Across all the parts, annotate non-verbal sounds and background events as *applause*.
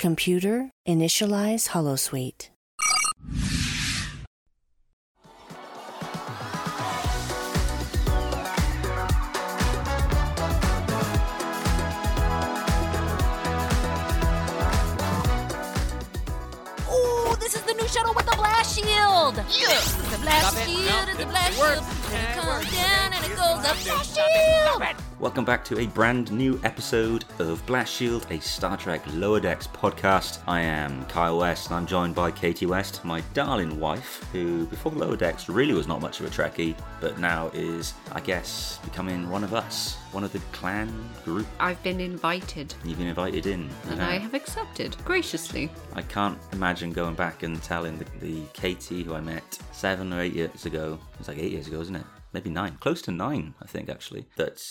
Computer, initialize Holosuite. Ooh, this is the new shuttle with the blast shield. Yeah. The blast Stop it. shield No, and the blast it shield. And it it comes works. down and it goes up. Blast it. Stop it. Stop shield. it. Welcome back to a brand new episode of Blast Shield, a Star Trek Lower Decks podcast. I am Kyle West and I'm joined by Katie West, my darling wife, who before Lower Decks really was not much of a Trekkie, but now is, I guess, becoming one of us, one of the clan group. I've been invited You've been invited in. and know. I have accepted graciously. I can't imagine going back and telling the, the Katie who I met seven or eight years ago, it's like eight years ago, isn't it? Maybe nine, close to nine, I think, actually, that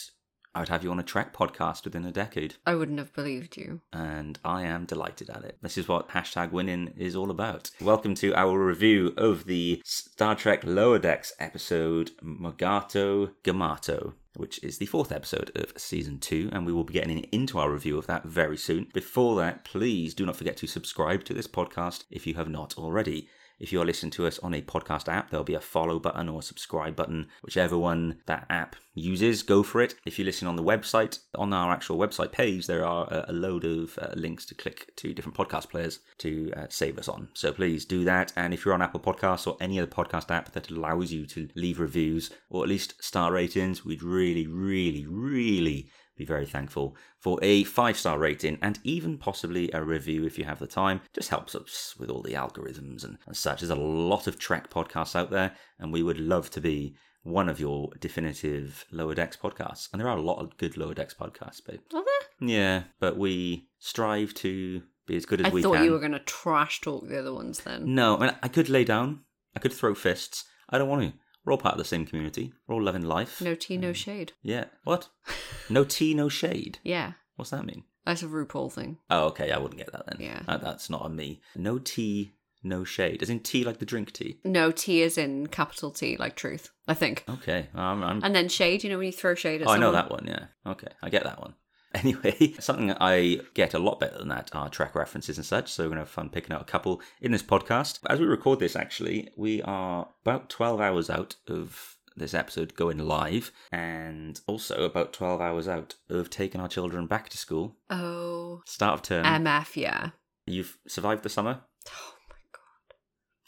I would have you on a Trek podcast within a decade. I wouldn't have believed you. and I am delighted at it. This is what hashtag winning is all about. Welcome to our review of the Star Trek Lower Decks episode Mogato Gamato. Which is the fourth episode of season two, and we will be getting into our review of that very soon. Before that, please do not forget to subscribe to this podcast if you have not already. If you are listening to us on a podcast app, there'll be a follow button or a subscribe button, whichever one that app uses, go for it. If you listen on the website, on our actual website page, there are a, a load of uh, links to click to different podcast players to uh, save us on. So please do that. And if you're on Apple Podcasts or any other podcast app that allows you to leave reviews or at least star ratings, we'd really, really, really be very thankful for a five star rating and even possibly a review if you have the time. Just helps us with all the algorithms and, and such. There's a lot of Trek podcasts out there, and we would love to be one of your definitive Lower Decks podcasts. And there are a lot of good Lower Decks podcasts, babe. Are there? Yeah, but we strive to be as good as I we can. I thought you were going to trash talk the other ones then. No, I mean, I could lay down, I could throw fists. I don't want to. We're all part of the same community. We're all loving life. No tea, no um, shade. Yeah. What? *laughs* No tea, no shade. Yeah, What's that mean? that's a RuPaul thing. Oh, okay. I wouldn't get that then. Yeah. That, that's not on me. No tea, no shade. As in tea like the drink tea. No tea is in capital T, like truth, I think. Okay. I'm, I'm, And then shade, you know when you throw shade at oh, I know that one. Yeah. Okay. I get that one. *laughs* Anyway, something I get a lot better than that are Trek references and such. So we're going to have fun picking out a couple in this podcast. As we record this, actually, we are about 12 hours out of this episode going live and also about 12 hours out of taking our children back to school. Oh, Start of term. MF, yeah. You've survived the summer? Oh my god.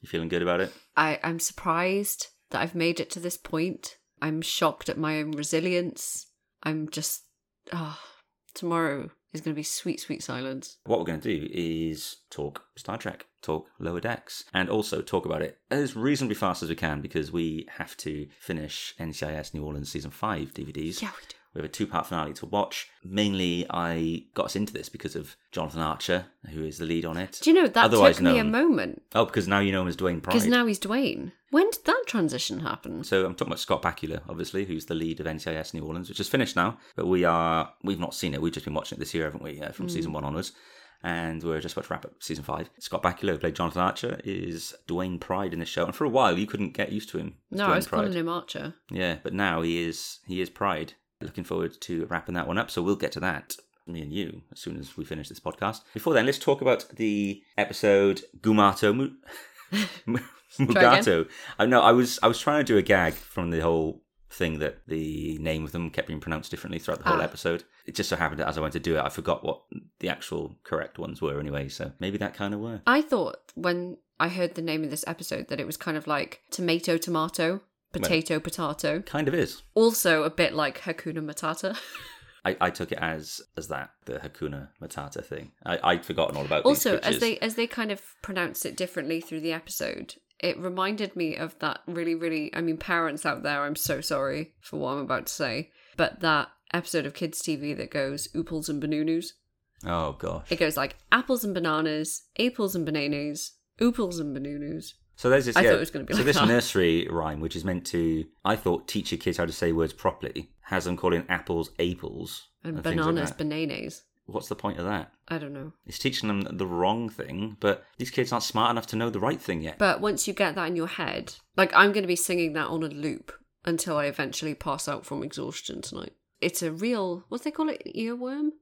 You feeling good about it? I, I'm surprised that I've made it to this point. I'm shocked at my own resilience. I'm just, ah, tomorrow is going to be sweet, sweet silence. What we're going to do is talk Star Trek, talk Lower Decks, and also talk about it as reasonably fast as we can because we have to finish NCIS New Orleans Season 5 DVDs. Yeah, we do. We have a two part finale to watch. Mainly, I got us into this because of Jonathan Archer, who is the lead on it. Do you know that Otherwise took me a moment Oh, because now you know him as Dwayne Pride. because now he's Dwayne. When did that transition happen? So I'm talking about Scott Bakula, obviously, who's the lead of NCIS New Orleans, which is finished now. But we are we've not seen it. We've just been watching it this year, haven't we? Uh, from season one onwards, and we're just about to wrap up season five. Scott Bakula, who played Jonathan Archer, is Dwayne Pride in this show, and for a while you couldn't get used to him. No, Dwayne I was Pride. calling him Archer. Yeah, but now he is he is Pride. Looking forward to wrapping that one up. So we'll get to that. Me and you, as soon as we finish this podcast. Before then, let's talk about the episode Gumato Mu- *laughs* Mugato. I know I was I was trying to do a gag from the whole thing that the name of them kept being pronounced differently throughout the whole Ah. episode. It just so happened that as I went to do it, I forgot what the actual correct ones were anyway. So maybe that kind of were. I thought when I heard the name of this episode that it was kind of like tomato, tomato, potato, potato. Kind of is. Also a bit like Hakuna Matata. *laughs* I, I took it as as that the Hakuna Matata thing. I, I'd forgotten all about. also, as they as they kind of pronounced it differently through the episode, it reminded me of that really, really. I mean, parents out there, I'm so sorry for what I'm about to say, but that episode of kids TV that goes ooples and banunus. Oh gosh. It goes like apples and bananas, apples and bananas, ooples and banunus. So there's this. I yeah, thought it was gonna be so like this that. nursery rhyme, which is meant to, I thought, teach your kids how to say words properly, has them calling apples apples And like bananas, that. bananas. What's the point of that? I don't know. It's teaching them the wrong thing, but these kids aren't smart enough to know the right thing yet. But once you get that in your head, like I'm going to be singing that on a loop until I eventually pass out from exhaustion tonight. It's a real, what do they call it, earworm?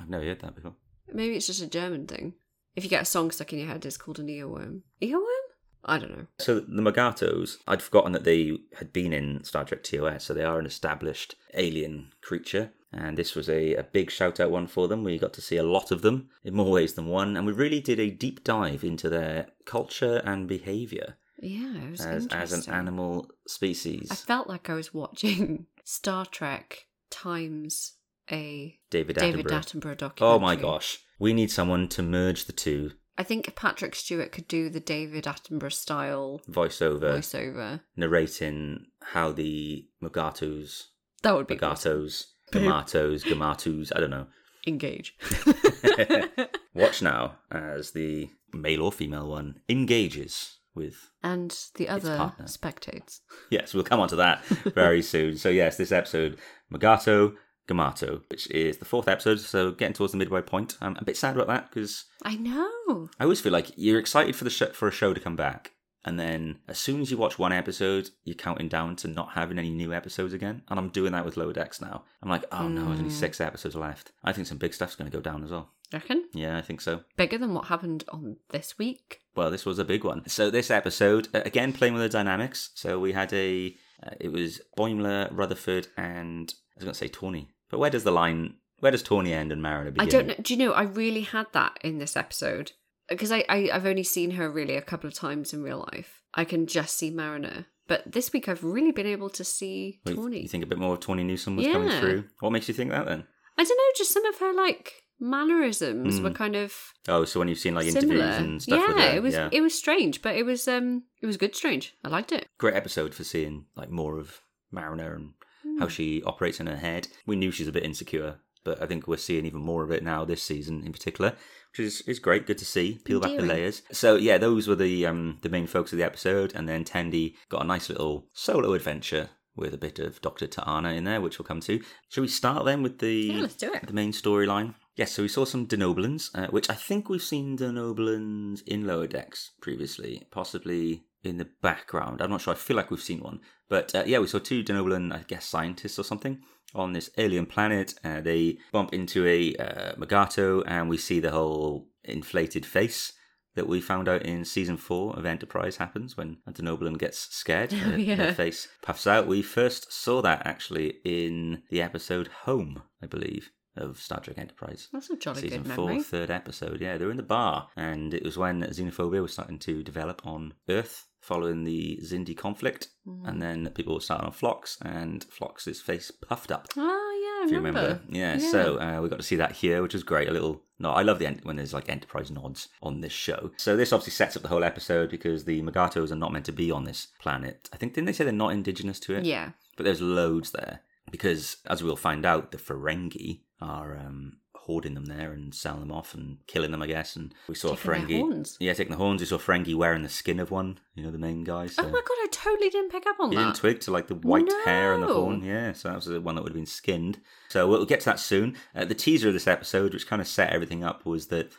I've never heard that before. Maybe it's just a German thing. if you get a song stuck in your head, it's called an earworm. Earworm? I don't know. So the Magatos, I'd forgotten that they had been in Star Trek TOS, so they are an established alien creature. And this was a, a big shout out one for them. We got to see a lot of them in more ways than one, and we really did a deep dive into their culture and behaviour Yeah, it was as, as an animal species. I felt like I was watching *laughs* Star Trek times a David David Attenborough. Attenborough documentary. Oh my gosh. We need someone to merge the two I think Patrick Stewart could do the David Attenborough style voiceover, voiceover. narrating how the Magatos, That would be awesome. Magatos, *laughs* Gamatos, Gamatus, I don't know, Engage. *laughs* *laughs* Watch now as the male or female one engages with. and the other spectates. Yes, we'll come on to that very soon. So, yes, this episode, Magato, Gamato, which is the fourth episode. So, getting towards the midway point. I'm a bit sad about that because I know. I always feel like you're excited for the sh- for a show to come back. And then as soon as you watch one episode, you're counting down to not having any new episodes again. And I'm doing that with Lower Decks now. I'm like, oh no, there's only six episodes left. I think some big stuff's going to go down as well. Reckon? Yeah, I think so. Bigger than what happened on this week. Well, this was a big one. So this episode, again, playing with the dynamics. So we had a, uh, it was Boimler, Rutherford, and I was going to say Tawny. But where does the line, where does Tawny end and Mariner begin? I don't know. Do you know? I really had that in this episode because I, I I've only seen her really a couple of times in real life. I can just see Mariner, but this week I've really been able to see Wait, Tawny. You think a bit more of Tawny Newsom was coming through? What makes you think that then? I don't know. Just some of her like mannerisms Hmm. were kind of Oh, so when you've seen like similar. interviews and stuff yeah, with her, it was yeah. it was strange, but it was um it was good strange. I liked it. great episode for seeing like more of Mariner and how she operates in her head. We knew she's a bit insecure, but I think we're seeing even more of it now this season in particular, which is, is great. Good to see. Peel back the layers. So yeah, those were the um the main focus of the episode, and then Tendi got a nice little solo adventure with a bit of Doctor T'Ana in there, which we'll come to. Shall we start then with the Yeah, let's do it. the main storyline? Yes, so we saw some Denobulans, uh, which I think we've seen Denobulans in Lower Decks previously, possibly in the background. I'm not sure. I feel like we've seen one. But uh, yeah, we saw two Denobulan, I guess, scientists or something on this alien planet. Uh, they bump into a uh, Magato, and we see the whole inflated face that we found out in season four of Enterprise happens when a Denobulan gets scared. *laughs* Oh, yeah. Their face puffs out. We first saw that actually in the episode Home, I believe, of Star Trek Enterprise That's a jolly season good four, memory. third episode. Yeah, they were in the bar, and it was when xenophobia was starting to develop on Earth following the Xindi conflict, Mm. and then people were starting on Phlox, and Phlox's face puffed up. Oh yeah, I If you remember. remember, yeah. So uh, we got to see that here, which was great. A little no, I love the end when there's like Enterprise nods on this show. So this obviously sets up the whole episode because the Magatos are not meant to be on this planet. I think didn't they say they're not indigenous to it? yeah. but there's loads there because as we'll find out the ferengi are um hoarding them there and selling them off and killing them i guess and we saw Taking ferengi horns. yeah taking the horns we saw ferengi wearing the skin of one you know the main guy so Oh my god, I totally didn't pick up on you that. didn't twig to like the white hair and the horn yeah so that was the one that would have been skinned so we'll get to that soon uh, the teaser of this episode which kind of set everything up was that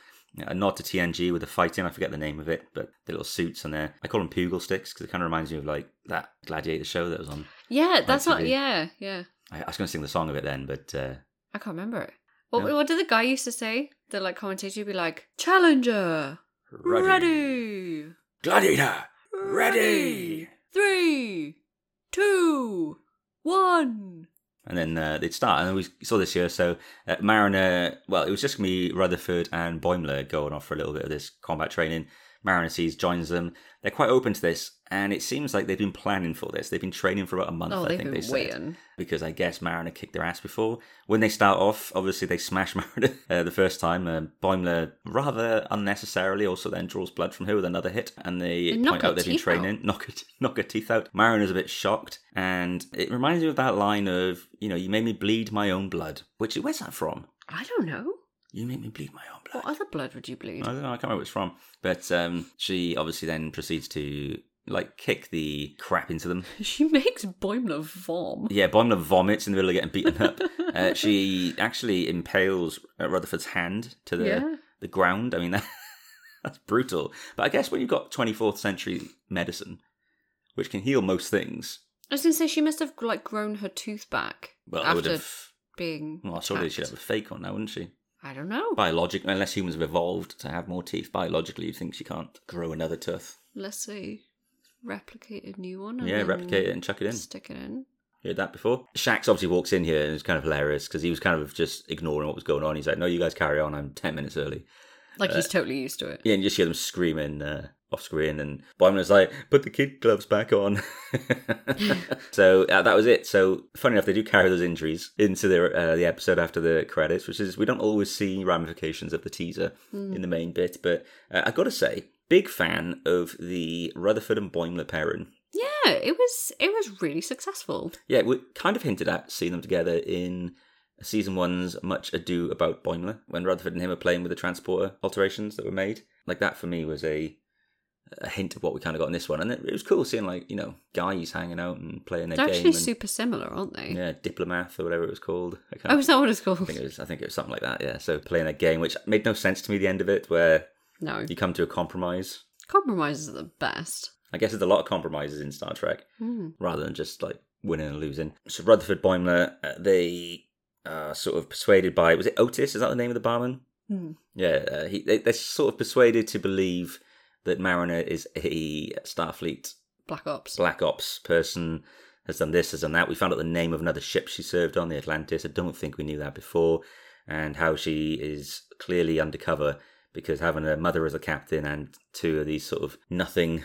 a nod to TNG with the fighting. I forget the name of it, but the little suits on there. I call them pugil sticks because it kind of reminds me of like that Gladiator show that was on. yeah, that's what. Yeah, yeah. I, I was going to sing the song of it then, but uh, I can't remember it. What, No. what did the guy used to say? The like commentator would be like, "Challenger, ready, Gladiator, ready. three, two, one." And then uh, they'd start, and we saw this year. So uh, Mariner, well, it was just me, Rutherford, and Boimler going off for a little bit of this combat training. Mariner sees, joins them. They're quite open to this, and it seems like they've been planning for this. They've been training for about a month, Oh, I they've think been they said. waiting. Because I guess Mariner kicked their ass before. When they start off, obviously they smash *laughs* Mariner uh, the first time. Uh, Boimler rather unnecessarily also then draws blood from her with another hit, and they They point out they've been teeth out. training knock her, knock her teeth out. Mariner's a bit shocked, and it reminds me of that line of, you know, you made me bleed my own blood. Which, where's that from? I don't know. You make me bleed my own blood. What other blood would you bleed? I don't know, I can't remember where it's from. But um, she obviously then proceeds to, like, kick the crap into them. *laughs* She makes Boimler vom. Yeah, Boimler vomits in the middle of getting beaten up. *laughs* uh, she actually impales uh, Rutherford's hand to the, Yeah. the ground. I mean, *laughs* that, that's brutal. But I guess when you've got 24th century medicine, which can heal most things, I was gonna say she must have like grown her tooth back well, I would after have. being. Well, surely she'd have a fake one now, wouldn't she? I don't know. Biologically, unless humans have evolved to have more teeth, biologically, you think she can't grow another tooth. Let's say replicate a new one. Yeah, replicate it and chuck it in. Stick it in. You heard that before? Shax obviously walks in here and it's kind of hilarious because he was kind of just ignoring what was going on. He's like, no, you guys carry on. I'm 10 minutes early. Like Uh, he's totally used to it. Yeah, and you just hear them screaming uh, off screen, and Boimler's like, "Put the kid gloves back on." *laughs* so uh, that was it. So funny enough, they do carry those injuries into the uh, the episode after the credits, which is we don't always see ramifications of the teaser in the main bit. But uh, I got to say, big fan of the Rutherford and Boimler pairing. Yeah, it was it was really successful. Yeah, we kind of hinted at seeing them together in season one's Much Ado About Boimler when Rutherford and him are playing with the transporter alterations that were made. Like that for me was a a hint of what we kind of got in this one, and it, it was cool seeing like you know guys hanging out and playing their They're game. actually and, super similar, aren't they? yeah, diplomath or whatever it was called. I can't. Oh, is that what it's called? I think it was. I think it was something like that. Yeah. So playing a game, which made no sense to me. The end of it, where No. you come to a compromise. Compromises are the best. I guess there's a lot of compromises in Star Trek. Hmm. rather than just like winning and losing. So Rutherford Boimler, uh, they are sort of persuaded by was it Otis? Is that the name of the barman? Hmm. Yeah, uh, he they, they're sort of persuaded to believe that Mariner is a Starfleet Black Ops. Black Ops person. Has done this, has done that. We found out the name of another ship she served on, the Atlantis. I don't think we knew that before, and how she is clearly undercover because having a mother as a captain and two of these sort of nothing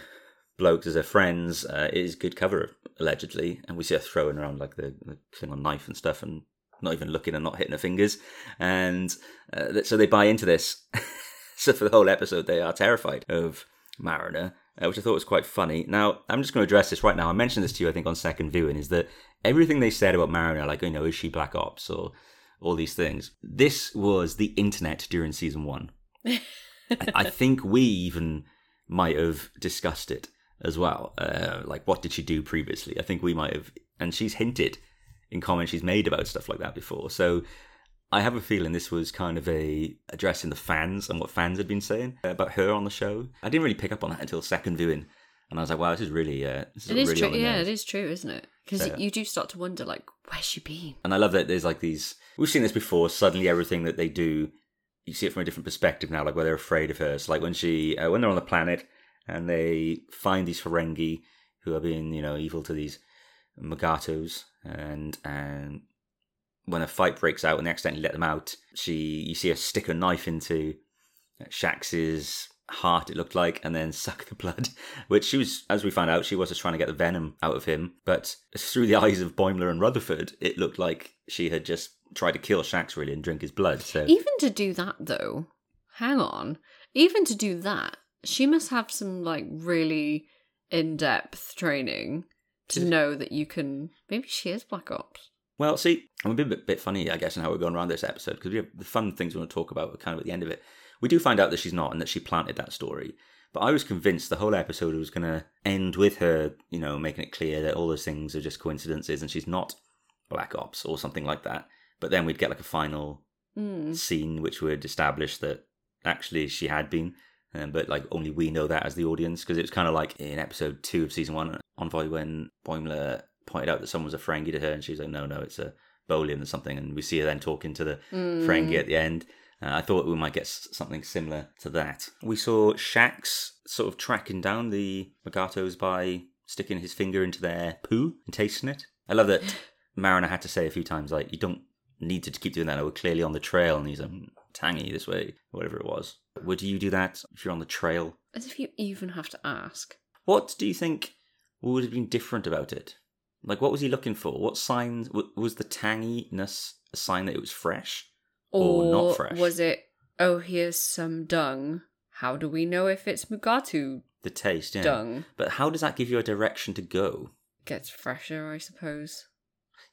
blokes as her friends uh, is good cover allegedly. And we see her throwing around like the, the Klingon knife and stuff, and not even looking and not hitting her fingers. And uh, so they buy into this. *laughs* *laughs* so for the whole episode, they are terrified of Mariner, uh, which I thought was quite funny. Now, I'm just going to address this right now. I mentioned this to you, I think, on second viewing, is that everything they said about Mariner, like, you know, is she Black Ops or all these things, this was the internet during season one. *laughs* I- think we even might have discussed it as well. Uh, like, what did she do previously? I think we might have, and she's hinted in comments she's made about stuff like that before. So I have a feeling this was kind of a addressing the fans and what fans had been saying about her on the show. I didn't really pick up on that until second viewing, and I was like, "Wow, this is really, uh, this is, It is really true. Yeah, it is true, isn't it? Because Yeah. you do start to wonder, like, where's she been? And I love that there's like these. We've seen this before. Suddenly, everything that they do, you see it from a different perspective now. Like where they're afraid of her. So like when she, uh, when they're on the planet and they find these Ferengi who are being, you know, evil to these Magatos, and and when a fight breaks out and they accidentally let them out, she, you see her stick a knife into Shax's heart. It looked like, and then *laughs* suck the blood. Which she was, as we found out, she was just trying to get the venom out of him. But through the *laughs* eyes of Boimler and Rutherford, it looked like she had just tried to kill Shax really and drink his blood. So Even to do that, though, hang on. Even to do that, she must have some, like, really in depth training to know that you can. Maybe she is Black Ops. Well, see, I'm a bit, bit, bit funny, I guess, in how we're going around this episode because we have the fun things we want to talk about are kind of at the end of it. We do find out that she's not and that she planted that story. But I was convinced the whole episode was going to end with her, you know, making it clear that all those things are just coincidences and she's not Black Ops or something like that. But then we'd get like a final Mm. scene which would establish that actually she had been. Um, but like only we know that as the audience because it was kind of like in episode two of season one, Envoy when Boimler pointed out that someone was a Ferengi to her, and she was like, "No, no, it's a Bolian or something." And we see her then talking to the Mm. Ferengi at the end. Uh, I thought we might get something similar to that. We saw Shax sort of tracking down the Magatos by sticking his finger into their poo and tasting it. I love that *gasps* Mariner had to say a few times, like, you don't need to keep doing that. We're clearly on the trail, and he's um, tangy this way, whatever it was. Would you do that if you're on the trail? As if you even have to ask. What do you think would have been different about it? Like, what was he looking for? What signs was the tanginess a sign that it was fresh? Or not fresh. was it, oh, here's some dung. How do we know if it's Mugatu The taste, yeah. dung? But how does that give you a direction to go? Gets fresher, I suppose.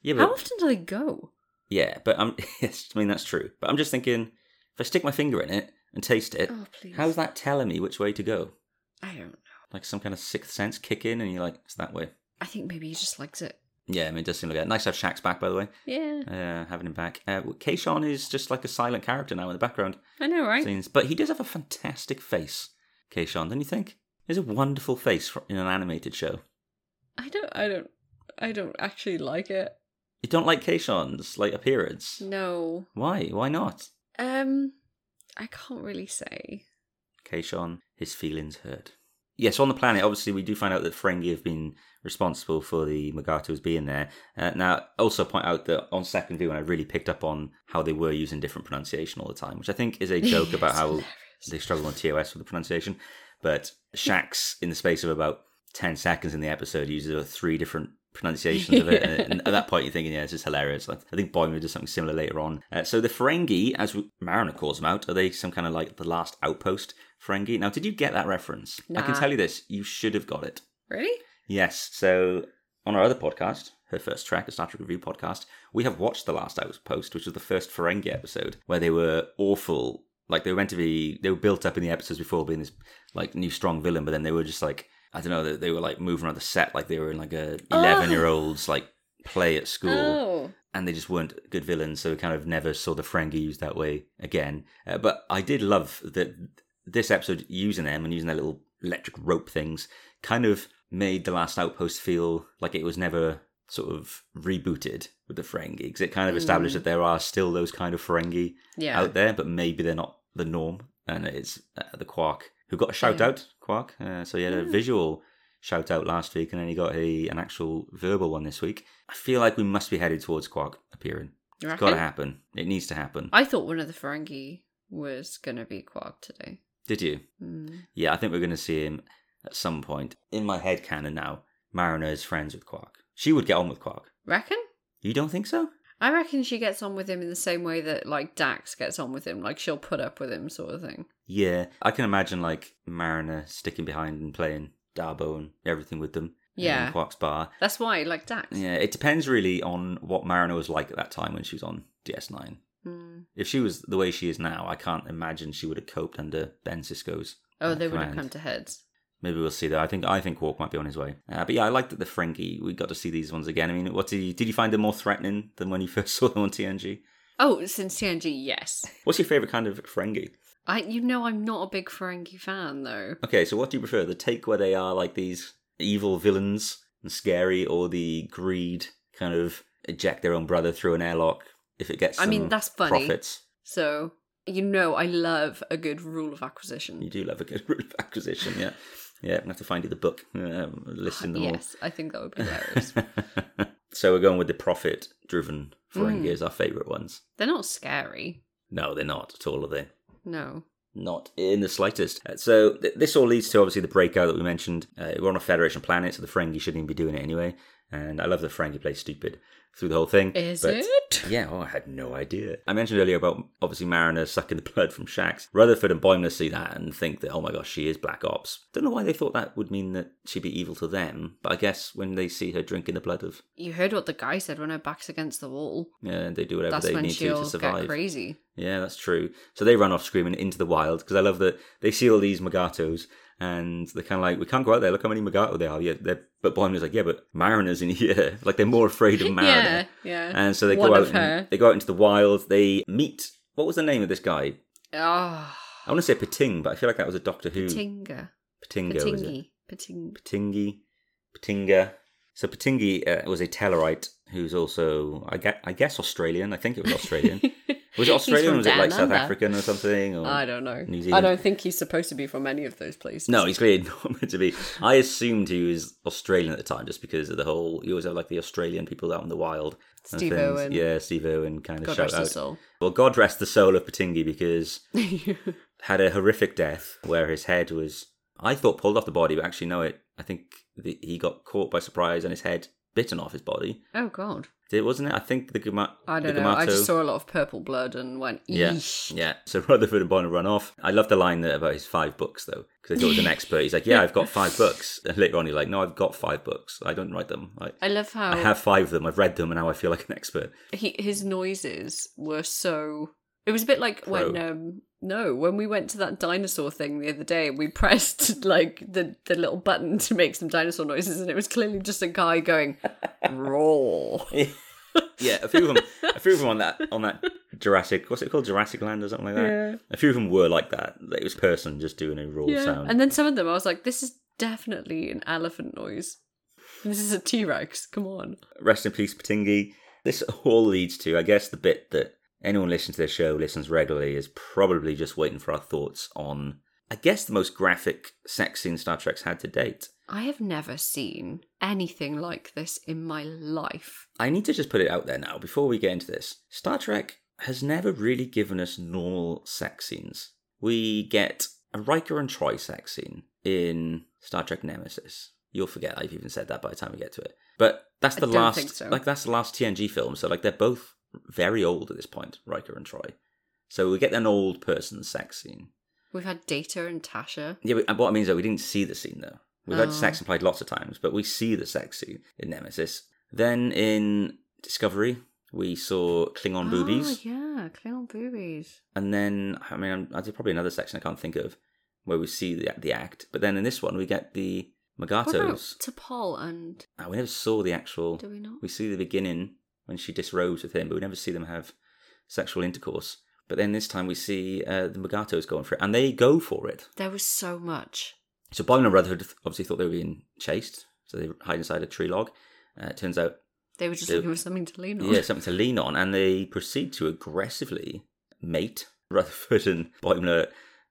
Yeah, but, How often do they go? yeah, but I'm. *laughs* I mean that's true. But I'm just thinking, if I stick my finger in it and taste it, Oh, how's that telling me which way to go? I don't know. Like some kind of sixth sense kick in, and you're like, it's that way. I think maybe he just likes it. Yeah, I mean, it does seem like it. Nice to have Shax back, by the way. Yeah. Uh, having him back. Uh, Kayshon is just like a silent character now in the background I know, right? scenes, but he does have a fantastic face. Kayshon, don't you think? He's a wonderful face for, in an animated show. I don't, I don't, I don't actually like it. You don't like Kayshon's like appearance? No. Why? Why not? Um, I can't really say. Kayshon, his feelings hurt. Yes, on the planet, obviously, we do find out that Ferengi have been responsible for the Magatos being there. Uh, now, also point out that on second view, I really picked up on how they were using different pronunciation all the time, which I think is a *laughs* joke about how hilarious. they struggle on TOS with the pronunciation. But Shax, in the space of about 10 seconds in the episode, uses three different pronunciations of it. Yeah. And at that point, you're thinking, yeah, this is hilarious. Like, I think Boimler does something similar later on. Uh, so the Ferengi, as Mariner calls them out, are they some kind of like the last outpost Ferengi? Now, did you get that reference? I can tell you this, you should have got it. Really? Yes. So on our other podcast, her First Trek, a Star Trek review podcast, we have watched the last outpost, which was the first Ferengi episode, where they were awful. Like they were meant to be, they were built up in the episodes before being this like new strong villain, but then they were just like I don't know, they, they were like moving around the set like they were in like a eleven year old's like play at school Oh. and they just weren't good villains, so we kind of never saw the Ferengi used that way again. Uh, but I did love that this episode using them and using their little electric rope things kind of made the last outpost feel like it was never sort of rebooted with the Ferengi because it kind of established that there are still those kind of Ferengi Yeah. out there, but maybe they're not the norm. And it's uh, the Quark who got a shout Yeah. out, Quark. Uh, so he had a visual shout out last week, and then he got a an actual verbal one this week. I feel like we must be headed towards Quark appearing. It's got to happen. It needs to happen. I thought one of the Ferengi was going to be Quark today. Did you? Mm. Yeah, I think we're going to see him at some point. In my head canon now, Mariner is friends with Quark. She would get on with Quark. Reckon? You don't think so? I reckon she gets on with him in the same way that like Dax gets on with him. Like she'll put up with him, sort of thing. Yeah, I can imagine like Mariner sticking behind and playing Dabo and everything with them. Yeah. In Quark's bar. That's why like Dax. Yeah, it depends really on what Mariner was like at that time when she was on DS9. Mm. If she was the way she is now, I can't imagine she would have coped under Ben Sisko's. Oh, uh, they would have come to heads. Maybe we'll see that. I think I think Quark might be on his way. Uh, but yeah, I like that the Ferengi. We got to see these ones again. I mean, what did you did you find them more threatening than when you *laughs* first saw them on TNG? Oh, since TNG, yes. What's your favorite kind of Ferengi? I, you know, I'm not a big Ferengi fan though. Okay, so what do you prefer? The take where they are like these evil villains and scary, or the greed kind of eject their own brother through an airlock if it gets I mean, that's funny. profits. So you know, I love a good rule of acquisition. You do love a good *laughs* rule of acquisition, yeah. Yeah, I'm gonna have to find you the book, um, listing them yes, I think that would be hilarious. *laughs* so we're going with the profit-driven Ferengi Mm. as our favourite ones. They're not scary. No, they're not at all, are they? No. Not in the slightest. Uh, So th- this all leads to obviously the breakout that we mentioned. Uh, we're on a Federation planet, so the Ferengi shouldn't even be doing it anyway. And I love the Ferengi play stupid through the whole thing. Is but- it? Yeah, oh, I had no idea. I mentioned earlier about obviously Mariner sucking the *laughs* blood from Shax. Rutherford and Boimler see that and think that, oh my gosh, she is Black Ops. Don't know why they thought that would mean that she'd be evil to them, but I guess when they see her drinking the blood of, You heard what the guy said when her back's against the wall. yeah, they do whatever That's they need to to get survive. crazy. Yeah, that's true. So they run off screaming into the wild because I love that they see all these Magatos and they're kind of like, we can't go out there. Look how many Magato there are. Yeah, but Boimler's like, yeah, but Mariner's in here. *laughs* like they're more afraid of *laughs* Mariner. Yeah, yeah. And so they One go out. And, they go out into the wild. They meet. What was the name of this guy? Oh, I want to say Pating, but I feel like that was a Doctor Who. Patinga. Patinga, was it? Patingi. Pating. Patingi, Patinga. So Patingi uh, was a Tellarite who's also, I guess, I guess Australian. I think it was Australian. *laughs* was it Australian was it like South. African or something? Or... I don't know. New I don't think he's supposed to be from any of those places. No, he's clearly *laughs* not meant to be. I assumed he was Australian at the time, just because of the whole. You always have like the Australian people out in the wild. Steve. Owen. Yeah, Steve Irwin kind of God shout out. soul. Well, God rest the soul of Patingi because *laughs* had a horrific death where his head was, I thought, pulled off the body, but actually, no, it. I think the, he got caught by surprise and his head bitten off his body. oh God. Did wasn't it? I think the Gama- I don't know. I just saw a lot of purple blood and went. Yeah, Eesh. yeah. So *laughs* Rutherford and Boimler run off. I love the line that about his five books though, because they thought he was an *laughs* expert. He's like, "Yeah, I've got five books." *laughs* And later on, he's like, "No, I've got five books. I don't write them. I, I love how I have five of them. I've read them, and now I feel like an expert." he, his noises were so. It was a bit like when um no when we went to that dinosaur thing the other day. We pressed like the the little button to make some dinosaur noises, and it was clearly just a guy going roar. Yeah, a few of them, a few of them on that on that *laughs* Jurassic, what's it called, Jurassic Land or something like that. Yeah. A few of them were like that. It was person just doing a raw Yeah, sound. and then some of them I was like, this is definitely an elephant noise. This is a T Rex. Come on. Rest in peace, Patingi. This all leads to, I guess, the bit that anyone listening to this show, listens regularly, is probably just waiting for our thoughts on, I guess, the most graphic sex scene Star Trek's had to date. I have never seen anything like this in my life. I need to just put it out there now before we get into this. Star Trek has never really given us normal sex scenes. We get a Riker and Troi sex scene in Star Trek Nemesis. You'll forget I've even said that by the time we get to it. But that's the last so. like that's the last TNG film, so like they're both very old at this point, Riker and Troi. So we get an old person sex scene. We've had Data and Tasha. Yeah, but uh, what I mean is that we didn't see the scene though. We've had Oh. sex implied lots of times, but we see the sex scene in Nemesis. Then in Discovery, we saw Klingon boobies, Oh, yeah, Klingon boobies. and then I mean, I did probably another section I can't think of where we see the the act. But then in this one, we get the What To Paul and. Ah, we never saw the actual. Do we not? We see the beginning when she disrobes with him, but we never see them have sexual intercourse. But then this time we see uh, the Magatos going for it, and they go for it. There was so much. So Boimler and Rutherford obviously thought they were being chased, so they hide inside a tree log. Uh, it turns out, They were just looking for something to lean on. yeah, something to lean on, and they proceed to aggressively mate *laughs* Rutherford and Boimler.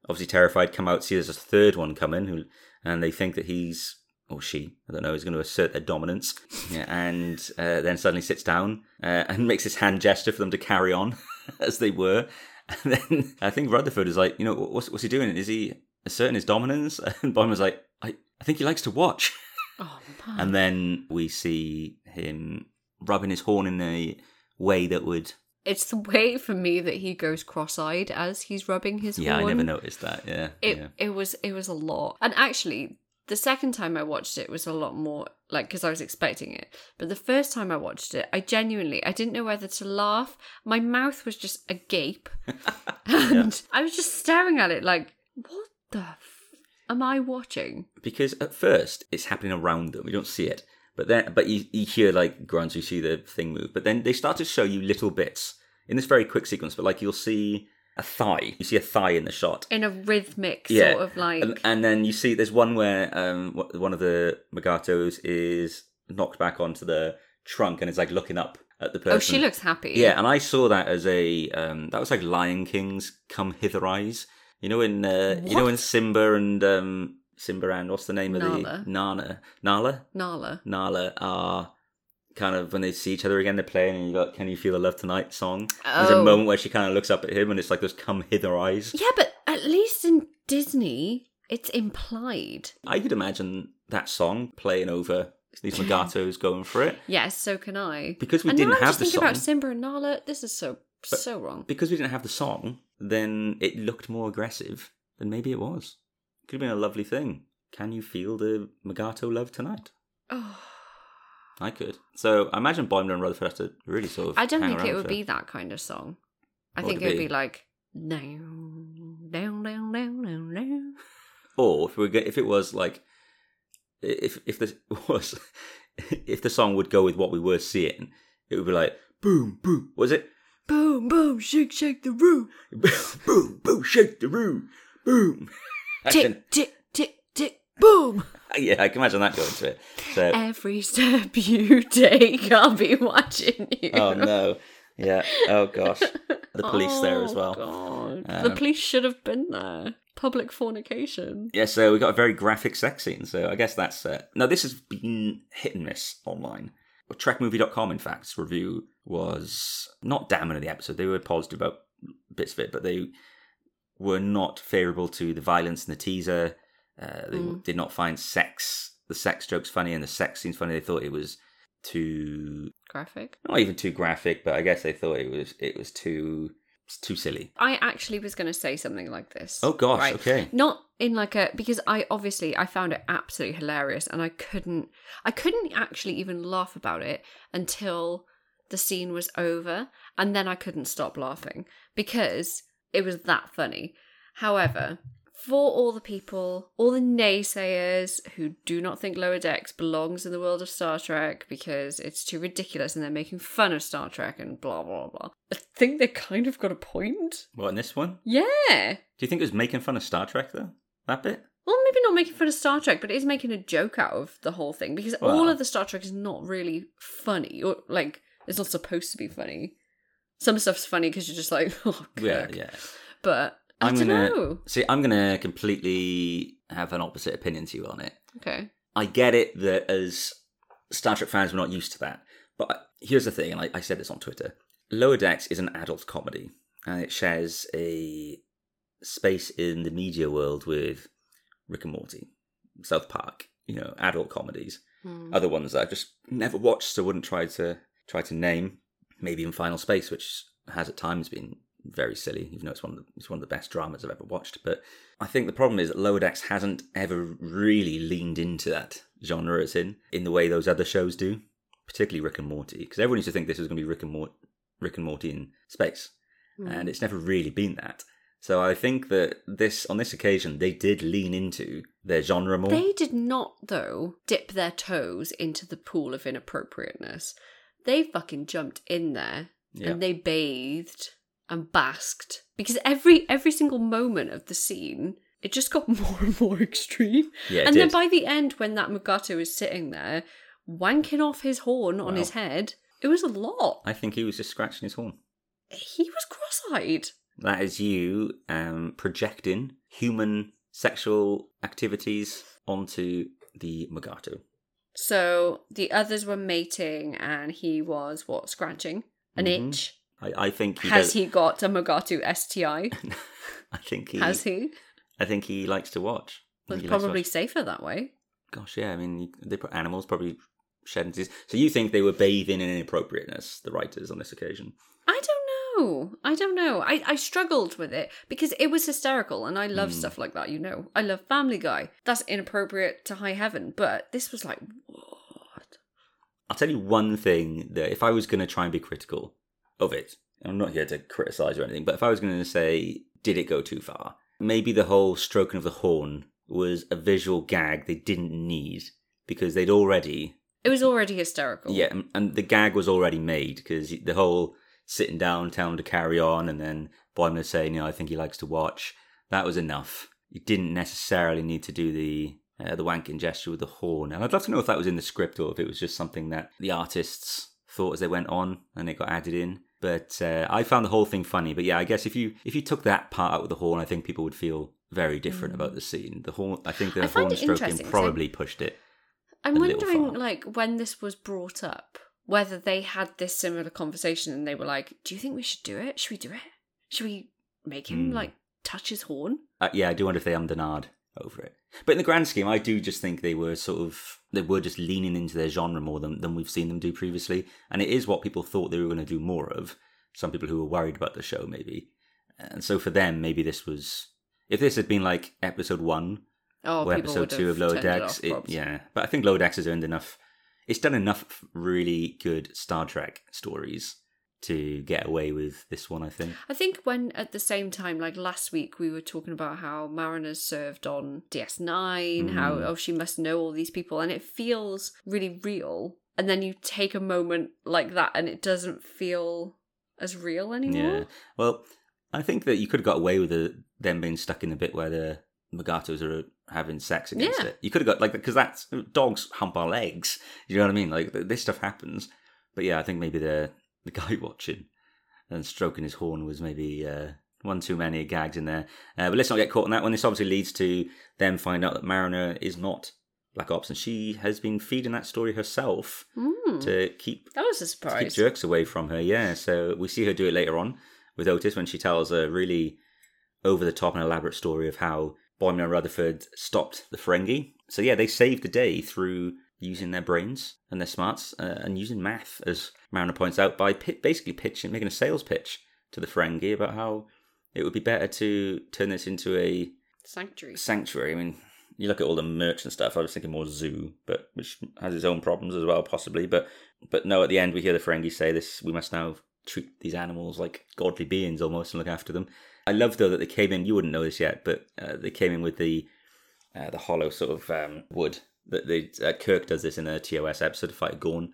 Obviously terrified, come out, see there's a third one coming, who, and they think that he's or she, I don't know, is going to assert their dominance, *laughs* yeah, and uh, then suddenly sits down uh, and *laughs* makes this hand gesture for them to carry on as they were. And then I think Rutherford is like, you know, what's, what's he doing? Is he asserting his dominance? *laughs* And Boimler's like, I, I think he likes to watch. *laughs* Oh. And then we see him rubbing his horn in a way that would. It's the way for me that he goes cross-eyed as he's rubbing his horn. Yeah, I never noticed that. Yeah. It yeah. it was it was a lot. And actually, the second time I watched it was a lot more like because I was expecting it. But the first time I watched it, I genuinely I didn't know whether to laugh. My mouth was just agape, *laughs* and I was just staring at it like, what the f- am I watching? Because at first it's happening around them. We don't see it. But then, but you, you hear like grunts, you see the thing move. But then they start to show you little bits in this very quick sequence. But like you'll see a thigh. You see a thigh in the shot. In a rhythmic yeah. sort of like and, and then you see there's one where um one of the Magatos is knocked back onto the trunk and is like looking up at the person. oh, she looks happy. Yeah, and I saw that as a um that was like Lion King's "Come Hither Eyes." You know, in uh, you know, in Simba and um Simba and what's the name of Nala. the Nana Nala Nala. Nala are kind of when they see each other again, they're playing, and you got "Can You Feel the Love Tonight" song. There's a Oh. moment where she kind of looks up at him, and it's like those "Come Hither Eyes." Yeah, but at least in Disney, it's implied. I could imagine that song playing over these *laughs* Magatos going for it Yes, so can I. because we and didn't now I'm just the thinking song. about Simba and Nala. This is so But- so wrong. because we didn't have the song, then it looked more aggressive. than maybe it was. Could have been a lovely thing. Can you feel the Magato love tonight? Oh, *sighs* I could. So I imagine Boimler and Rutherford have to really sort of. I don't think it would for- be that kind of song. I What think would it it would be? be like down, down, down, down, down, down. Or if we get, if it was like, if if this *laughs* was, if the song would go with what we were seeing, it would be like boom boom. Was it Boom, boom, shake, shake the room. *laughs* boom boom shake the room boom? *laughs* Tick, tick, tick, tick, boom. *laughs* yeah, I can imagine that going to it. So Every step you take, I'll be watching you. Oh no. Yeah. Oh gosh. The police there as Oh, well. God. Um, the police should have been there. Public fornication. Yeah, so we got a very graphic sex scene. So I guess that's uh, now this has been hit and miss online. Well, Trekmovie.com, in fact, review was not damning of the episode. They were positive about bits of it, but they were not favourable to the violence in the teaser. Uh, they Mm. did not find sex, the sex jokes funny and the sex scenes funny. They thought it was too Graphic. not even too graphic, but I guess they thought it was it was too too silly. I actually was going to say something like this. Oh gosh, Right. okay. Not in like a because I obviously I found it absolutely hilarious and I couldn't I couldn't actually even laugh about it until the scene was over and then I couldn't stop laughing because it was that funny. However, for all the people, all the naysayers who do not think Lower Decks belongs in the world of Star Trek because it's too ridiculous and they're making fun of Star Trek and blah blah blah. I think they kind of got a point. What in this one? Yeah. Do you think it was making fun of Star Trek though? That bit? Well, maybe not making fun of Star Trek, but it is making a joke out of the whole thing because all of the Star Trek is not really funny or like it's not supposed to be funny. Some stuff's funny because you're just like, *laughs* oh, Yeah, yeah. But I I'm don't gonna know. see. I'm gonna completely have an opposite opinion to you on it. Okay. I get it that as Star Trek fans, we're not used to that. But here's the thing, and I, I said this on Twitter: Lower Decks is an adult comedy, and it shares a space in the media world with Rick and Morty, South Park. You know, adult comedies. Hmm. Other ones that I've just never watched, so wouldn't try to try to name. Maybe in Final Space, which has at times been very silly, even though it's one of the, it's one of the best dramas I've ever watched. But I think the problem is that Lower Decks hasn't ever really leaned into that genre it's in in the way those other shows do, particularly Rick and Morty, because everyone used to think this was going to be Rick and Mort- Rick and Morty in space, hmm. and it's never really been that. So I think that this on this occasion they did lean into their genre more. They did not, though, dip their toes into the pool of inappropriateness. They fucking jumped in there Yeah. and they bathed and basked because every every single moment of the scene it just got *laughs* more and more extreme. Yeah, and then by the end, when that Mugato is sitting there wanking off his horn on Wow. his head, it was a lot. I think he was just scratching his horn. He was cross-eyed. That is you um, projecting human sexual activities onto the Mugato. So the others were mating, and he was what scratching an Mhm. itch. I, I think he Has does- he got a Mugato STI? *laughs* I think he Has he? I think he likes to watch. Well, it's he likes to probably watch. safer that way. Gosh, yeah. I mean, they put animals probably shedding disease. So you think they were bathing in inappropriateness, the writers on this occasion? I don't know. I don't know. I, I struggled with it because it was hysterical and I love Hmm. stuff like that, you know. I love Family Guy. That's inappropriate to high heaven, but this was like, what? I'll tell you one thing that if I was going to try and be critical of it, I'm not here to criticize or anything, but if I was going to say, did it go too far? Maybe the whole stroking of the horn was a visual gag they didn't need because they'd already, It was already hysterical. yeah, and- and the gag was already made because the whole sitting down, telling him to carry on, and then Boimler saying, you know, I think he likes to watch, that was enough. You didn't necessarily need to do the uh, the wanking gesture with the horn. And I'd love to know if that was in the script or if it was just something that the artists thought as they went on and it got added in. But uh, I found the whole thing funny. But yeah, I guess if you if you took that part out with the horn, I think people would feel very different about the scene. The horn, I think the Mm. I horn stroking probably pushed it. I'm wondering, like, when this was brought up, whether they had this similar conversation and they were like, do you think we should do it? Should we do it? Should we make him, Hmm. like, touch his horn? Uh, yeah, I do wonder if they ahed over it. But in the grand scheme, I do just think they were sort of they were just leaning into their genre more than, than we've seen them do previously, and it is what people thought they were going to do more of. Some people who were worried about the show, maybe, and so for them, maybe this was if this had been like episode one Oh, or episode two of Lower turned it Decks, off, it, yeah. But I think Lower Decks has earned enough. It's done enough really good Star Trek stories to get away with this one. I think. I think when at the same time, like last week, we were talking about how Mariners served on DS9, how Mm. oh she must know all these people, and it feels really real. And then you take a moment like that, and it doesn't feel as real anymore. Yeah. Well, I think that you could have got away with the, them being stuck in the bit where the Mugatos are having sex against Yeah. it. You could have got like because that's dogs hump our legs. You know what I mean? Like this stuff happens. But yeah, I think maybe the *laughs* the guy watching and stroking his horn was maybe uh, one too many gags in there. Uh, but let's not get caught in that one. This obviously leads to them find out that Mariner is not Black Ops, and she has been feeding that story herself Hmm. to keep That was a to keep jerks away from her. Yeah, so we see her do it later on with Otis when she tells a really over the top and elaborate story of how Boimler and Rutherford stopped the Ferengi. So yeah, they saved the day through using their brains and their smarts uh, and using math, as Mariner points out, by pi basically pitching, making a sales pitch to the Ferengi about how it would be better to turn this into a Sanctuary. sanctuary. I mean, you look at all the merch and stuff. I was thinking more zoo, but which has its own problems as well, possibly. But but no, at the end we hear the Ferengi say this: we must now treat these animals like godly beings almost and look after them. I love though that they came in. You wouldn't know this yet, but uh, they came in with the uh, the hollow sort of um, wood that they uh, Kirk does this in a TOS episode to fight Gorn.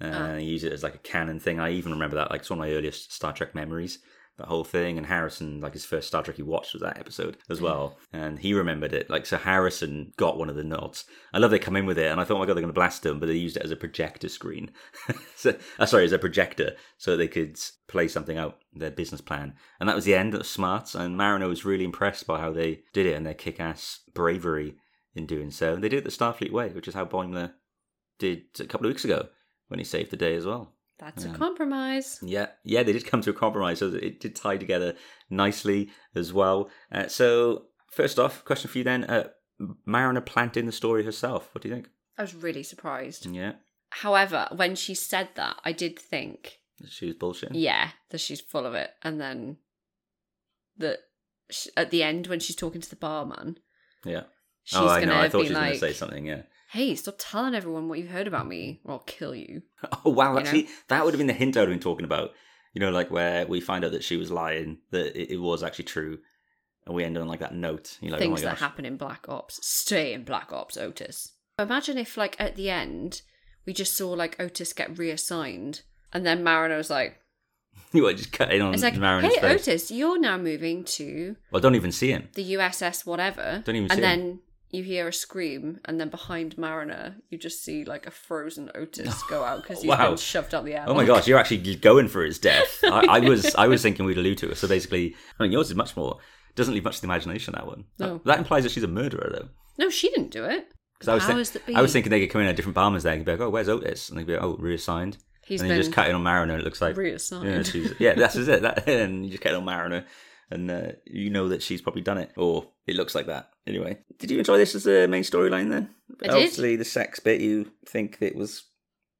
Uh, Ah. and he used it as like a cannon thing. I even remember that, like it's one of my earliest Star Trek memories. that whole thing. And Harrison, like his first Star Trek he watched was that episode as well, and he remembered it. Like so, Harrison got one of the nods. I love they come in with it, and I thought, oh my god, they're going to blast him, but they used it as a projector screen. *laughs* so, uh, sorry, as a projector, so they could play something out their business plan. And that was the end. That was smart, and Mariner was really impressed by how they did it and their kick-ass bravery in doing so. And they did it the Starfleet way, which is how Boimler did a couple of weeks ago when he saved the day as well. That's a compromise. Yeah, yeah, they did come to a compromise, so it did tie together nicely as well. Uh, so, first off, question for you then: uh, Mariner planting the story herself. What do you think? I was really surprised. Yeah, However, when she said that, I did think, she was bullshit. yeah, that she's full of it. And then that at the end, when she's talking to the barman, yeah. Oh, she's oh, I know. I thought she was like, going to say something. Yeah. "Hey, stop telling everyone what you've heard about me, or I'll kill you." *laughs* Oh wow! You Actually, know? that would have been the hint I'd have been talking about. You know, like where we find out that she was lying, that it, it was actually true, and we end on like that note. You're like, oh Things oh that happen in Black Ops stay in Black Ops, Otis. Imagine if, like, at the end, we just saw like Otis get reassigned, and then Mariner was like, *laughs* you were just cut in on "It's like, Mariner's hey, face. Otis, you're now moving to Well, don't even see him. the USS whatever. Don't even see And him. then you hear a scream, and then behind Mariner, you just see like a frozen Otis go out because he's Wow. been shoved up the air. Oh my gosh, you're actually going for his death. I, I *laughs* was I was thinking we'd allude to it. So basically, I mean, yours is much more doesn't leave much to the imagination. That one. No. That, that implies that she's a murderer, though. No, she didn't do it. Because I was Powers think- that be. I was thinking they could come in at different barmans there and be like, oh, where's Otis? And they'd be like, oh, reassigned. He's and been you just cut in on Mariner, and it looks like reassigned. Yeah, that's is it. That, *laughs* and you just cut in on Mariner, and uh, you know that she's probably done it, or it looks like that. Anyway, did you enjoy this as the main storyline then? I did. Obviously, the sex bit you think it was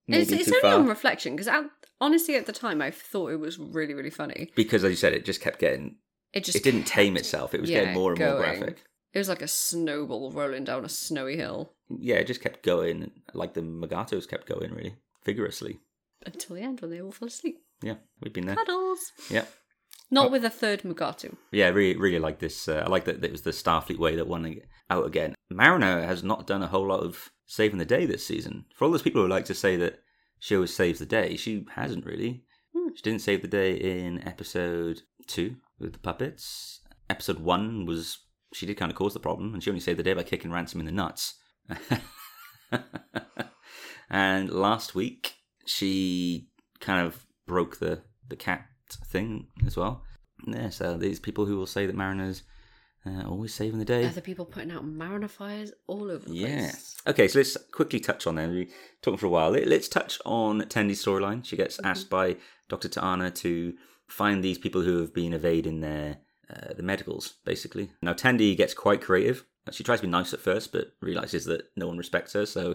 maybe It's, it's too only far on reflection because honestly, at the time, I thought it was really, really funny. because, as you said, it just kept getting. It just It didn't tame itself. It was yeah, getting more and more graphic. It was like a snowball rolling down a snowy hill Yeah, it just kept going, like the Mugatos kept going, really vigorously. until the end when they all fell asleep. Yeah, we've been there. Cuddles. Yeah. Not Oh. with a third Mugato. Yeah, really, really like this. Uh, I like that it was the Starfleet way that won out again. Mariner has not done a whole lot of saving the day this season. For all those people who like to say that she always saves the day, she hasn't really. Hmm. She didn't save the day in episode two with the puppets. Episode one was she did kind of cause the problem, and she only saved the day by kicking Ransom in the nuts. *laughs* and last week she kind of broke the the cat thing as well. Yeah, so these people who will say that Mariner's uh, always saving the day. Other people putting out Mariner fires all over the Yeah. place. Okay, so let's quickly touch on them. We've been talking for a while. Let- Let's touch on Tendi's storyline. She gets asked by Dr. T'Ana to find these people who have been evading their uh, the medicals, basically. Now, Tendi gets quite creative. She tries to be nice at first, but realizes that no one respects her, so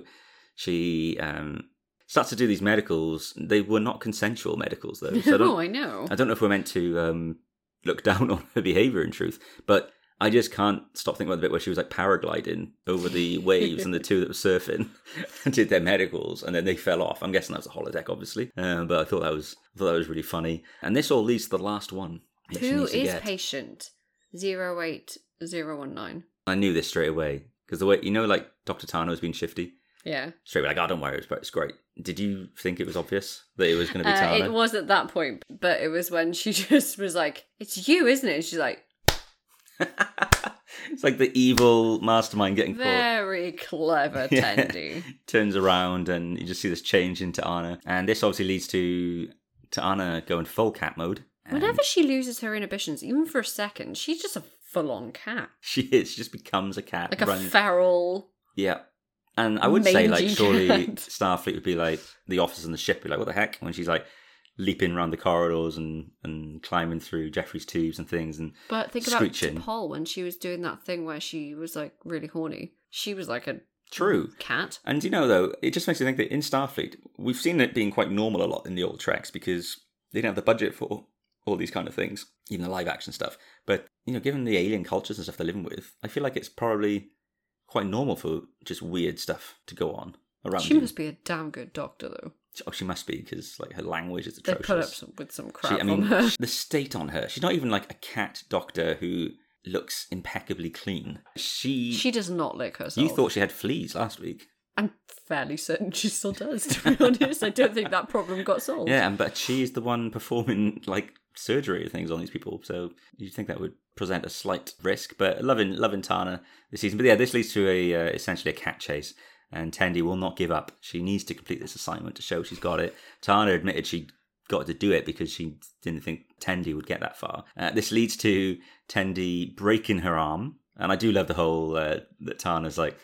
she um, starts to do these medicals. They were not consensual medicals, though. So I *laughs* oh, I know. I don't know if we're meant to um, look *laughs* down on her behavior in truth, but I just can't stop thinking about the bit where she was like paragliding over the *laughs* waves and the two that were surfing did their medicals and then they fell off. I'm guessing that was a holodeck, obviously, um, but I thought that was I thought that was really funny. And this all leads to the last one. Who is patient? Zero eight zero one nine. I knew this straight away because the way you know, like Doctor T'Ana's been shifty. Yeah. Straight away, like, oh, don't worry, it's, it's great. Did you think it was obvious that it was going to be Uh, it was at that point, but it was when she *laughs* just was like, "It's you, isn't it?" And she's like, it's like the evil mastermind getting caught. "Very clever, *laughs* Yeah. Tendi." turns around and you just see this change into T'Ana. And this obviously leads to to T'Ana going full cat mode. Whenever she loses her inhibitions, even for a second, she's just a full-on cat, *laughs* she is, she just becomes a cat. like a feral. Yeah. And I would say like surely cat. *laughs* Starfleet would be like the officers on the ship be like, what the heck? When she's like leaping around the corridors and, and climbing through Jefferies tubes and things and But think about Screeching. Paul when she was doing that thing where she was like really horny. She was like a true. cat. And you know, though, it just makes me think that in Starfleet, we've seen it being quite normal a lot in the old Treks because they didn't have the budget for all these kind of things, even the live action stuff. But, you know, given the alien cultures and stuff they're living with, I feel like it's probably quite normal for just weird stuff to go on around She you. must be a damn good doctor, though. Oh, she must be because like her language is atrocious. They put up some, with some She- crap I mean, on her. the state on her. She's not even like a cat doctor who looks impeccably clean. She. She does not lick herself. you thought she had fleas last week. I'm fairly certain she still does. To be honest, I don't think that problem got solved. Yeah, but she's the one performing like surgery things on these people. So you'd think that would present a slight risk. But loving loving T'Ana this season. But yeah, this leads to a uh, essentially a cat chase. And Tendi will not give up. She needs to complete this assignment to show she's got it. T'Ana admitted she got to do it because she didn't think Tendi would get that far. Uh, this leads to Tendi breaking her arm. And I do love the whole uh, that T'Ana's like,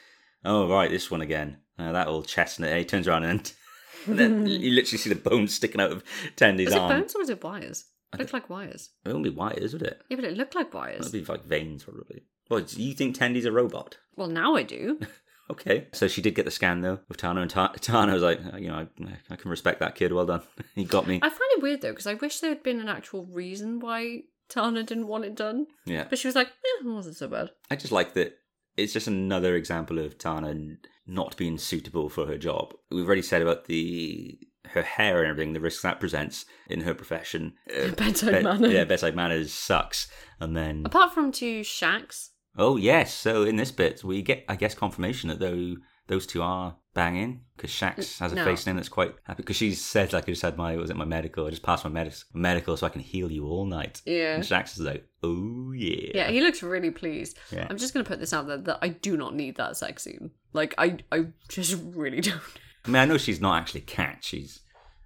oh, right, this one again. Uh, that old chestnut. He turns around and, *laughs* and then you literally see the bones sticking out of Tendi's Was it arm. bones or was it wires? It looked like wires. It wouldn't be wires, would it? Yeah, but it looked like wires. It'd be like veins, probably. Well, do you think Tendi's a robot? Well, now I do. *laughs* Okay. So she did get the scan though with T'Ana, and Ta- T'Ana was like, "Uh, you know, I, I can respect that kid. Well done. *laughs* he got me. I find it weird though because I wish there had been an actual reason why T'Ana didn't want it done. Yeah. But she was like, eh, it wasn't so bad. I just like that. It's just another example of T'Ana not being suitable for her job. We've already said about the her hair and everything, the risks that presents in her profession. Uh, *laughs* Bedside bed- manner. Yeah, bedside manners sucks. And then Apart from two Shax. Oh yes, so in this bit we get, I guess, confirmation that though those two are banging because Shax has a No. face name that's quite happy because she said like I just had my was it my medical I just passed my medic- medical so I can heal you all night. Yeah. And Shax is like, oh yeah, Yeah, he looks really pleased. Yeah. I'm just gonna put this out there that I do not need that sex scene. Like I I just really *laughs* don't. I mean, I know she's not actually a cat; she's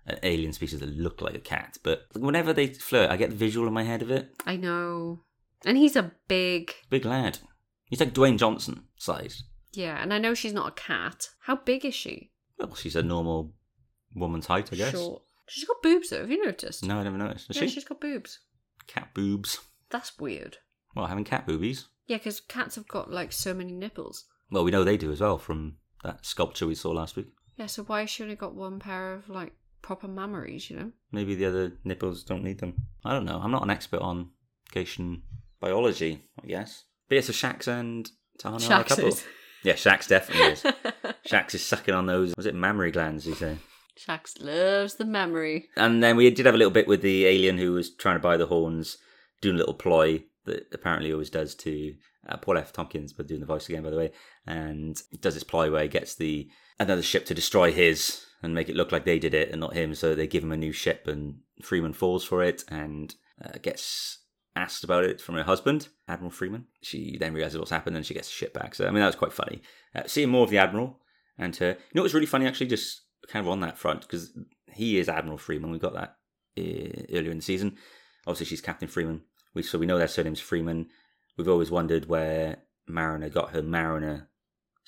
an alien species that look like a cat. But whenever they flirt, I get the visual in my head of it. I know. And he's a big Big lad. He's like Dwayne Johnson size. Yeah, and I know she's not a cat. How big is she? Well, she's a normal woman's height, I guess. Short. She's got boobs though, have you noticed? No, I never noticed. Is yeah, she? she's got boobs. Cat boobs. That's weird. Well, having cat boobies. Yeah, because cats have got like so many nipples. Well, we know they do as well from that sculpture we saw last week. Yeah, so why has she only got one pair of like proper mammaries, you know? Maybe the other nipples don't need them. I don't know. I'm not an expert on Caitian biology, I guess. But yeah, so Shax and T'Ana are a couple. is. Yeah, Shax definitely is. *laughs* Shax is sucking on those, was it mammary glands, you say? Shax loves the memory. And then we did have a little bit with the alien who was trying to buy the horns, doing a little ploy that apparently always does to uh, Paul F. Tompkins, but doing the voice again, by the way, and does this ploy where he gets the another ship to destroy his and make it look like they did it and not him. So they give him a new ship, and Freeman falls for it and uh, gets asked about it from her husband, Admiral Freeman. She then realizes what's happened and she gets the ship back. So I mean, that was quite funny. Uh, seeing more of the Admiral and her. You know, what was really funny actually, just kind of on that front because he is Admiral Freeman. We got that uh, earlier in the season. Obviously, she's Captain Freeman. We so we know their surname's Freeman. We've always wondered where Mariner got her Mariner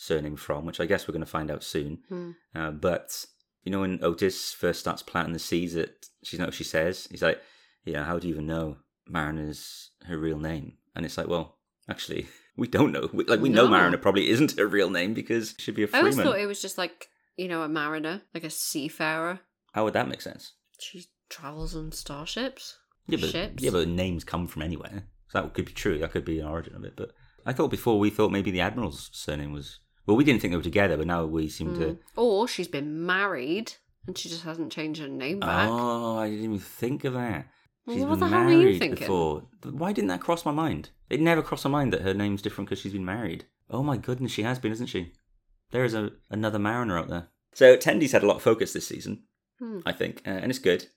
surname from, which I guess we're going to find out soon. Hmm. Uh, but you know, when Otis first starts planting the seeds, that she's not what she says. He's like, you know, how do you even know Mariner's her real name? And it's like, well, actually, *laughs* we don't know. We, like, we know No. Mariner probably isn't her real name because should be a I Freeman. always thought it was just like, you know, a mariner, like a seafarer. How would that make sense? She travels on starships. Yeah, but Ships. yeah, but names come from anywhere, so that could be true. That could be an origin of it. But I thought before we thought maybe the admiral's surname was. Well, we didn't think they were together, but now we seem to. Mm. Or she's been married and she just hasn't changed her name back. Oh, I didn't even think of that. Well, She's what been the hell were you married thinking? before. Why didn't that cross my mind? It never crossed my mind that her name's different because she's been married. Oh my goodness, she has been, isn't she? There is a another Mariner out there. So Tendi's had a lot of focus this season, Hmm. I think, uh, and it's good.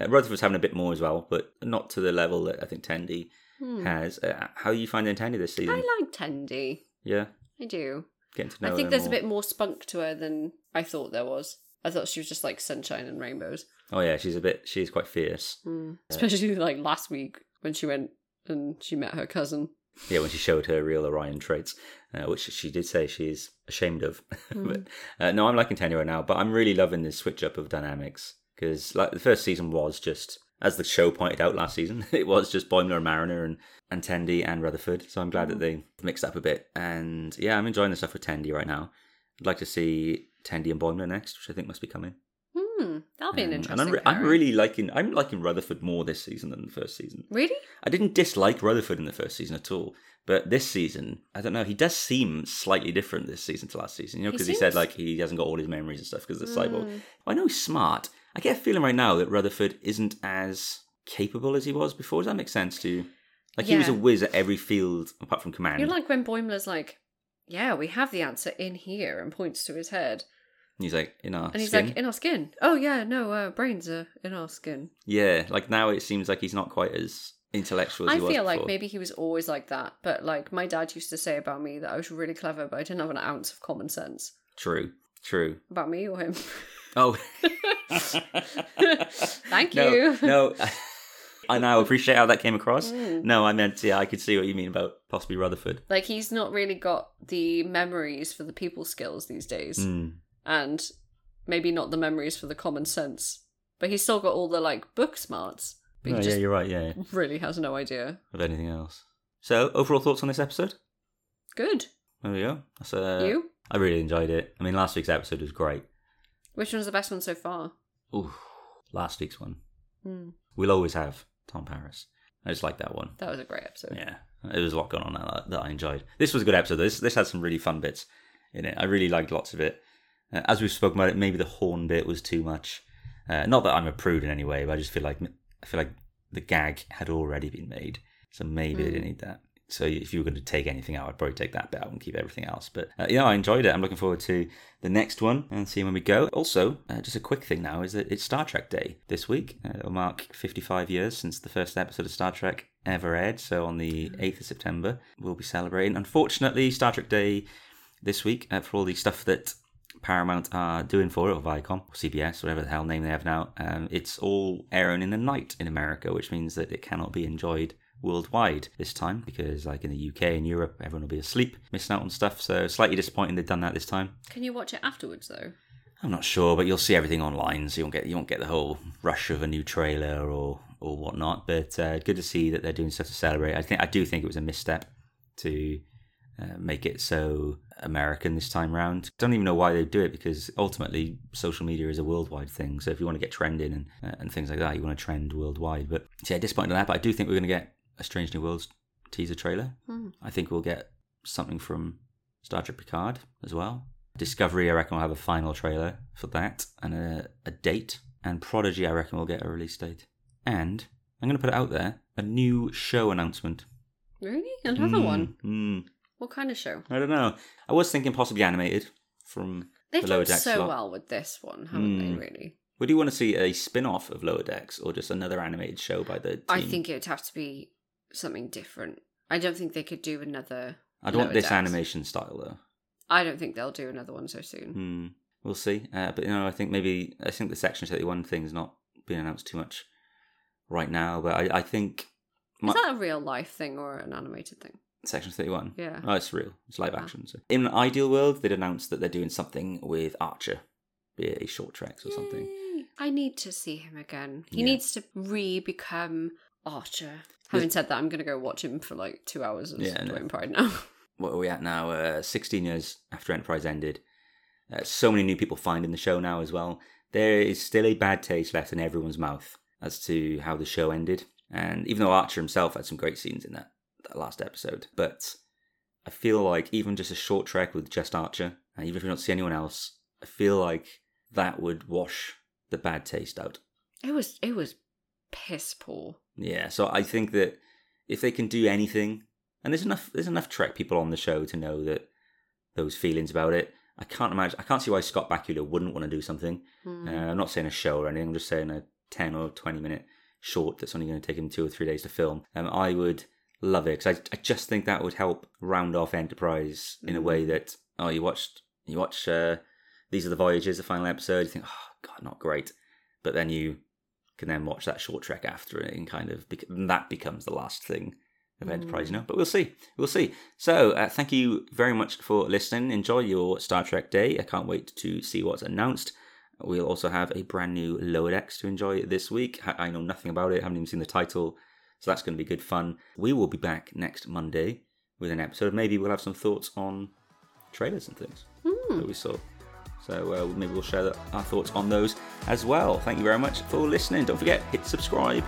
Uh, Rutherford's having a bit more as well, but not to the level that I think Tendi Hmm. has. Uh, how are you finding Tendi this season? I like Tendi. yeah, I do. Getting to know I think her there's more. a bit more spunk to her than I thought there was. I thought she was just like sunshine and rainbows. Oh yeah, she's a bit. She's quite fierce. Hmm. Especially like last week when she went and she met her cousin. Yeah, when she showed her real Orion traits, uh, which she did say she's ashamed of. *laughs* but uh, no, I'm liking Tanya right now, but I'm really loving this switch up of dynamics because like the first season was just, as the show pointed out last season, *laughs* it was just Boimler and Mariner and and Tendi and Rutherford. So I'm glad that they mixed up a bit, and yeah, I'm enjoying the stuff with Tendi right now. I'd like to see Tendi and Boimler next, which I think must be coming. Hmm. That'll be an Um, interesting. And I'm, re- I'm really liking I'm liking Rutherford more this season than the first season. really. I didn't dislike Rutherford in the first season at all, but this season, I don't know. He does seem slightly different this season to last season. You know, He because he, said like he hasn't got all his memories and stuff because of the Mm. cyborg. I know he's smart. I get a feeling right now that Rutherford isn't as capable as he was before. Does that make sense to you? Like he was a Yeah. whiz at every field apart from command. You're like when Boimler's like, "Yeah, we have the answer in here," and points to his head. He's like in our And he's skin. like, in our skin. Oh, yeah, no, uh, brains are in our skin. yeah, like now it seems like he's not quite as intellectual as I he was feel like maybe he was always like that, but like my dad used to say about me that I was really clever, but I didn't have an ounce of common sense. True, true. About me or him? *laughs* Oh, *laughs* Thank no, you. no. *laughs* I now appreciate how that came across. Mm. No, I meant yeah, I could see what you mean about possibly Rutherford. Like he's not really got the memories for the people skills these days, Mm. and maybe not the memories for the common sense. But he's still got all the like book smarts. But Oh, yeah, you're right. Yeah, really has no idea. of anything else. So, overall thoughts on this episode? Good. There we go. That's, uh, you? I really enjoyed it. I mean, last week's episode was great. Which one's the best one so far? Ooh, last week's one. Hmm. We'll always have Tom Paris. I just like that one. That was a great episode. Yeah, there was a lot going on that, that I enjoyed. This was a good episode. This this had some really fun bits in it. I really liked lots of it. Uh, as we've spoken about it, maybe the horn bit was too much. Uh, not that I'm a prude in any way, but I just feel like I feel like the gag had already been made, so maybe they didn't need that. So if you were going to take anything out, I'd probably take that bit out and keep everything else. But uh, yeah, I enjoyed it. I'm looking forward to the next one and seeing when we go. Also, uh, just a quick thing now is that it's Star Trek Day this week. Uh, it'll mark 55 years since the first episode of Star Trek ever aired. So on the 8th of September, we'll be celebrating. Unfortunately, Star Trek Day this week uh, for all the stuff that Paramount are doing for it, or Viacom, or CBS, whatever the hell name they have now. Um, it's all airing in the night in America, which means that it cannot be enjoyed worldwide this time because, like in the UK and Europe, everyone will be asleep, missing out on stuff. So slightly disappointing they've done that this time. Can you watch it afterwards though? I'm not sure, but you'll see everything online, so you won't get you won't get the whole rush of a new trailer or or whatnot. But uh, good to see that they're doing stuff to celebrate. I think I do think it was a misstep to uh, make it so American this time round. Don't even know why they do it because ultimately social media is a worldwide thing. So if you want to get trending and uh, and things like that, you want to trend worldwide. But yeah, disappointed on that. But I do think we're going to get a Strange New Worlds teaser trailer. Hmm. I think we'll get something from Star Trek Picard as well. Discovery, I reckon, will have a final trailer for that and a, a date. And Prodigy, I reckon, will get a release date. And I'm going to put it out there a new show announcement. Really? Another one? Mm, What kind of show? I don't know. I was thinking possibly animated from They've the Lower done Decks so lot. well with this one, haven't Hmm. they? Really? Would you want to see a spin off of Lower Decks or just another animated show by the team? I think it would have to be something different. I don't think they could do another. I'd want this animation style though. I don't think they'll do another one so soon. Hmm. We'll see. Uh, but you know, I think maybe I think the Section Thirty One thing's not being announced too much right now. But I, I think my, Is that a real life thing or an animated thing? Section Thirty One. Yeah. Oh, it's real. It's live Ah. action. So. In an ideal world, they'd announce that they're doing something with Archer, be it a short treks or something. I need to see him again. He Yeah. needs to re-become Archer. Having said that, I'm gonna go watch him for like two hours of Yeah. Dwayne Pride now. *laughs* What are we at now? Uh, Sixteen years after Enterprise ended. Uh, so many new people finding the show now as well. There is still a bad taste left in everyone's mouth as to how the show ended. And even though Archer himself had some great scenes in that, that last episode, but I feel like even just a short trek with just Archer, and even if we don't see anyone else, I feel like that would wash the bad taste out. It was it was piss poor. Yeah, so I think that if they can do anything, and there's enough there's enough Trek people on the show to know that those feelings about it. I can't imagine. I can't see why Scott Bakula wouldn't want to do something. Hmm. Uh, I'm not saying a show or anything. I'm just saying a ten or twenty minute short that's only going to take him two or three days to film. Um, I would love it because I, I just think that would help round off Enterprise in a way that oh you watched you watch uh, these are the voyages the final episode you think oh god not great but then you can then watch that short trek after it and kind of bec- and that becomes the last thing of Enterprise, you know. But we'll see, we'll see. So uh, thank you very much for listening. Enjoy your Star Trek day. I can't wait to see what's announced. We'll also have a brand new Lower Decks to enjoy this week. I I know nothing about it. haven't even seen the title, so that's going to be good fun. We will be back next Monday with an episode. Maybe we'll have some thoughts on trailers and things that we saw. So uh, maybe we'll share the, our thoughts on those as well. Thank you very much for listening. Don't forget, hit subscribe.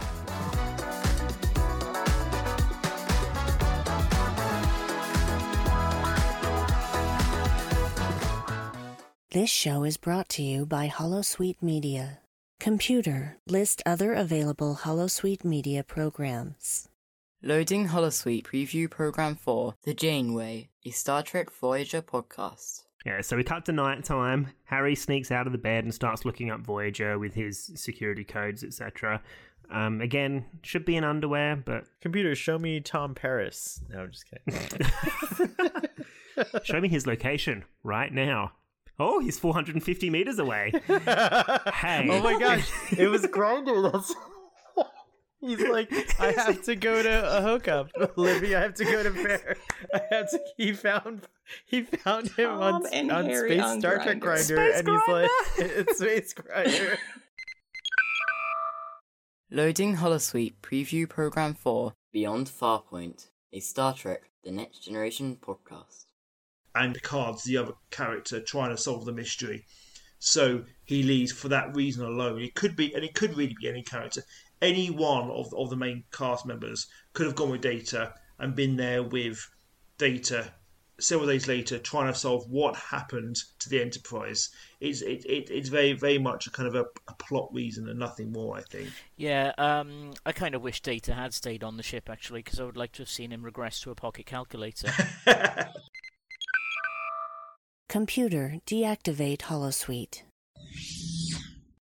This show is brought to you by Holosuite Media. Computer, list other available Holosuite Media programs. Loading Holosuite preview program for The Janeway, a Star Trek Voyager podcast. Yeah, so we cut to night time. Harry sneaks out of the bed and starts looking up Voyager with his security codes, etc. Um, again, should be in underwear, but Computer, show me Tom Paris. No, I'm just kidding. *laughs* show me his location right now. Oh, he's 450 meters away. *laughs* hey. oh my gosh, it was *laughs* Grindr. That's. He's like, *laughs* I have to go to a hookup, *laughs* Libby. I have to go to Bear. I have to. He found, he found him on, Tom and on Harry Space on Star Trek Grindr, and he's like, *laughs* it's Space Grindr. Loading Holosuite Preview Program 4 Beyond Farpoint, a Star Trek The Next Generation podcast. and Picard's the other character trying to solve the mystery. So he leaves for that reason alone. It could be, and it could really be any character. Any one of, of the main cast members could have gone with Data and been there with Data several days later trying to solve what happened to the Enterprise. It's, it, it, it's very, very much a kind of a, a plot reason and nothing more, I think. Yeah, um, I kind of wish Data had stayed on the ship actually, because I would like to have seen him regress to a pocket calculator. *laughs* Computer, deactivate Holosuite.